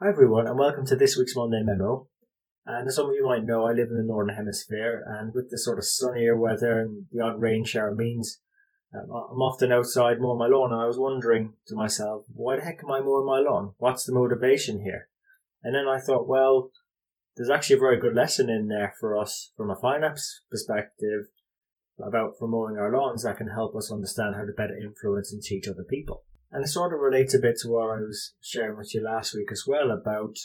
Hi everyone, and welcome to this week's Monday Memo. And as some of you might know, I live in the Northern Hemisphere, and with the sort of sunnier weather and the odd rain shower means um, I'm often outside mowing my lawn, and I was wondering to myself, why the heck am I mowing my lawn? What's the motivation here? And then I thought, well, there's actually a very good lesson in there for us from a finance perspective about mowing our lawns that can help us understand how to better influence and teach other people. And it sort of relates a bit to what I was sharing with you last week as well about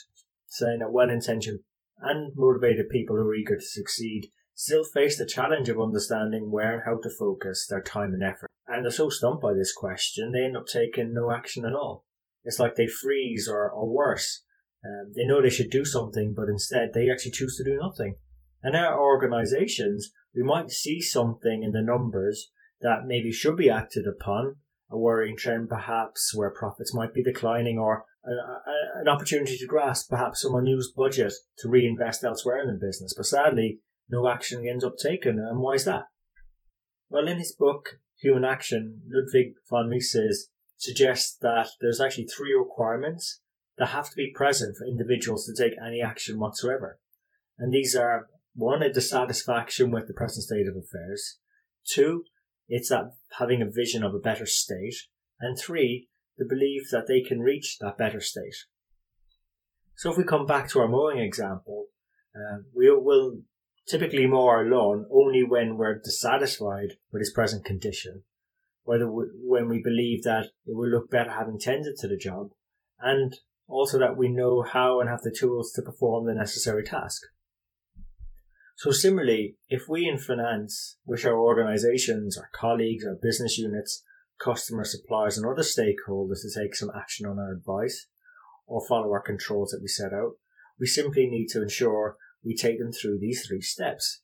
saying that well intentioned and motivated people who are eager to succeed still face the challenge of understanding where and how to focus their time and effort. And they're so stumped by this question, they end up taking no action at all. It's like they freeze or, or worse. Um, they know they should do something, but instead they actually choose to do nothing. And our organizations, we might see something in the numbers that maybe should be acted upon, a worrying trend perhaps where profits might be declining or a, a, an opportunity to grasp perhaps some unused budget to reinvest elsewhere in the business. But sadly, no action ends up taken. And why is that? Well, in his book, Human Action, Ludwig von Mises suggests that there's actually three requirements that have to be present for individuals to take any action whatsoever. And these are one, a dissatisfaction with the present state of affairs. Two, it's that having a vision of a better state. And three, the belief that they can reach that better state. So if we come back to our mowing example, uh, we will typically mow our lawn only when we're dissatisfied with its present condition, whether we, when we believe that it will look better having tended to the job, and also that we know how and have the tools to perform the necessary task. So similarly, if we in finance wish our organizations, our colleagues, our business units, customer suppliers and other stakeholders to take some action on our advice or follow our controls that we set out, we simply need to ensure we take them through these three steps.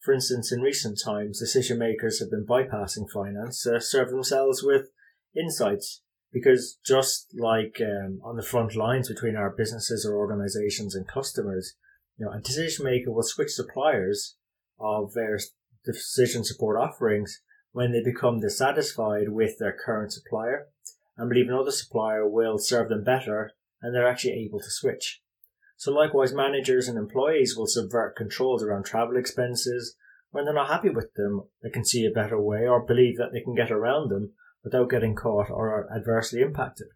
For instance, in recent times, decision makers have been bypassing finance to serve themselves with insights because just like um, on the front lines between our businesses or organizations and customers, you know, a decision maker will switch suppliers of their decision support offerings when they become dissatisfied with their current supplier and believe another supplier will serve them better and they're actually able to switch. So likewise, managers and employees will subvert controls around travel expenses when they're not happy with them. They can see a better way or believe that they can get around them without getting caught or adversely impacted.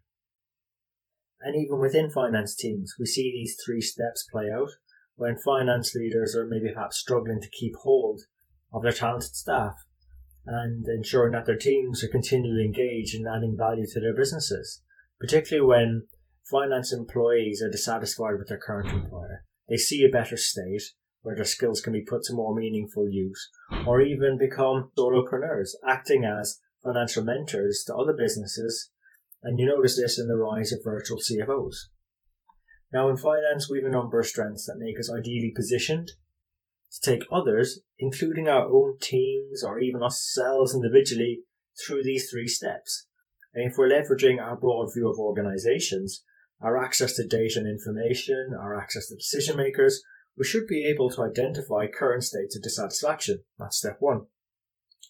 And even within finance teams, we see these three steps play out when finance leaders are maybe perhaps struggling to keep hold of their talented staff and ensuring that their teams are continually engaged in adding value to their businesses, particularly when finance employees are dissatisfied with their current employer. They see a better state where their skills can be put to more meaningful use, or even become solopreneurs, acting as financial mentors to other businesses. And you notice this in the rise of virtual CFOs. Now, in finance, we have a number of strengths that make us ideally positioned to take others, including our own teams or even ourselves individually, through these three steps. And if we're leveraging our broad view of organizations, our access to data and information, our access to decision makers, we should be able to identify current states of dissatisfaction. That's step one.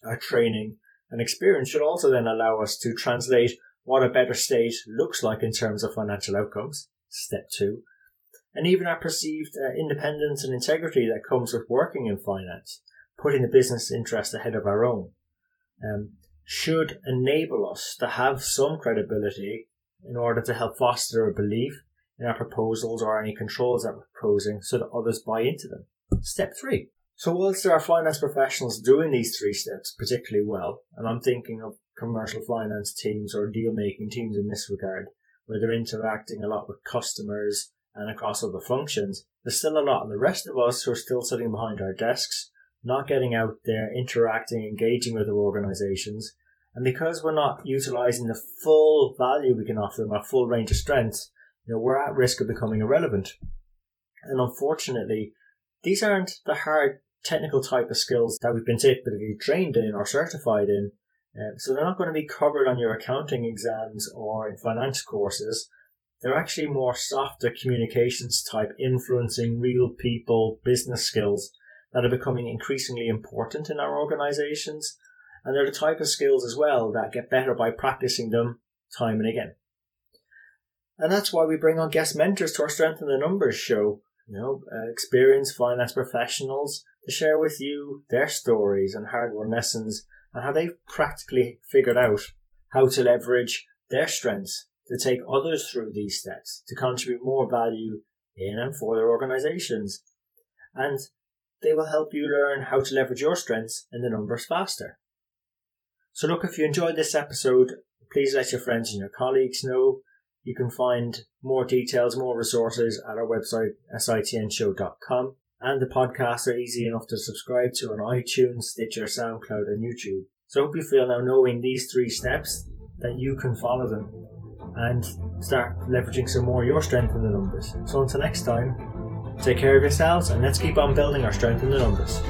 Our training and experience should also then allow us to translate what a better state looks like in terms of financial outcomes step two, and even our perceived uh, independence and integrity that comes with working in finance, putting the business interest ahead of our own, um, should enable us to have some credibility in order to help foster a belief in our proposals or any controls that we're proposing so that others buy into them. Step three. So whilst there are finance professionals doing these three steps particularly well, and I'm thinking of commercial finance teams or deal making teams in this regard, where they're interacting a lot with customers and across other functions, there's still a lot of the rest of us who are still sitting behind our desks, not getting out there, interacting, engaging with our organizations. And because we're not utilizing the full value we can offer them, our full range of strengths, you know, we're at risk of becoming irrelevant. And unfortunately, these aren't the hard technical type of skills that we've been typically trained in or certified in. Um, so they're not going to be covered on your accounting exams or in finance courses. They're actually more softer communications type, influencing real people business skills that are becoming increasingly important in our organizations. And they're the type of skills as well that get better by practicing them time and again. And that's why we bring on guest mentors to our Strength in the Numbers show. You know, uh, experienced finance professionals to share with you their stories and hard won lessons and how they've practically figured out how to leverage their strengths to take others through these steps to contribute more value in and for their organizations. And they will help you learn how to leverage your strengths in the numbers faster. So look, if you enjoyed this episode, please let your friends and your colleagues know. You can find more details, more resources at our website, sitnshow.com. And the podcasts are easy enough to subscribe to on iTunes, Stitcher, SoundCloud, and YouTube. So I hope you feel now knowing these three steps that you can follow them and start leveraging some more of your strength in the numbers. So until next time, take care of yourselves and let's keep on building our strength in the numbers.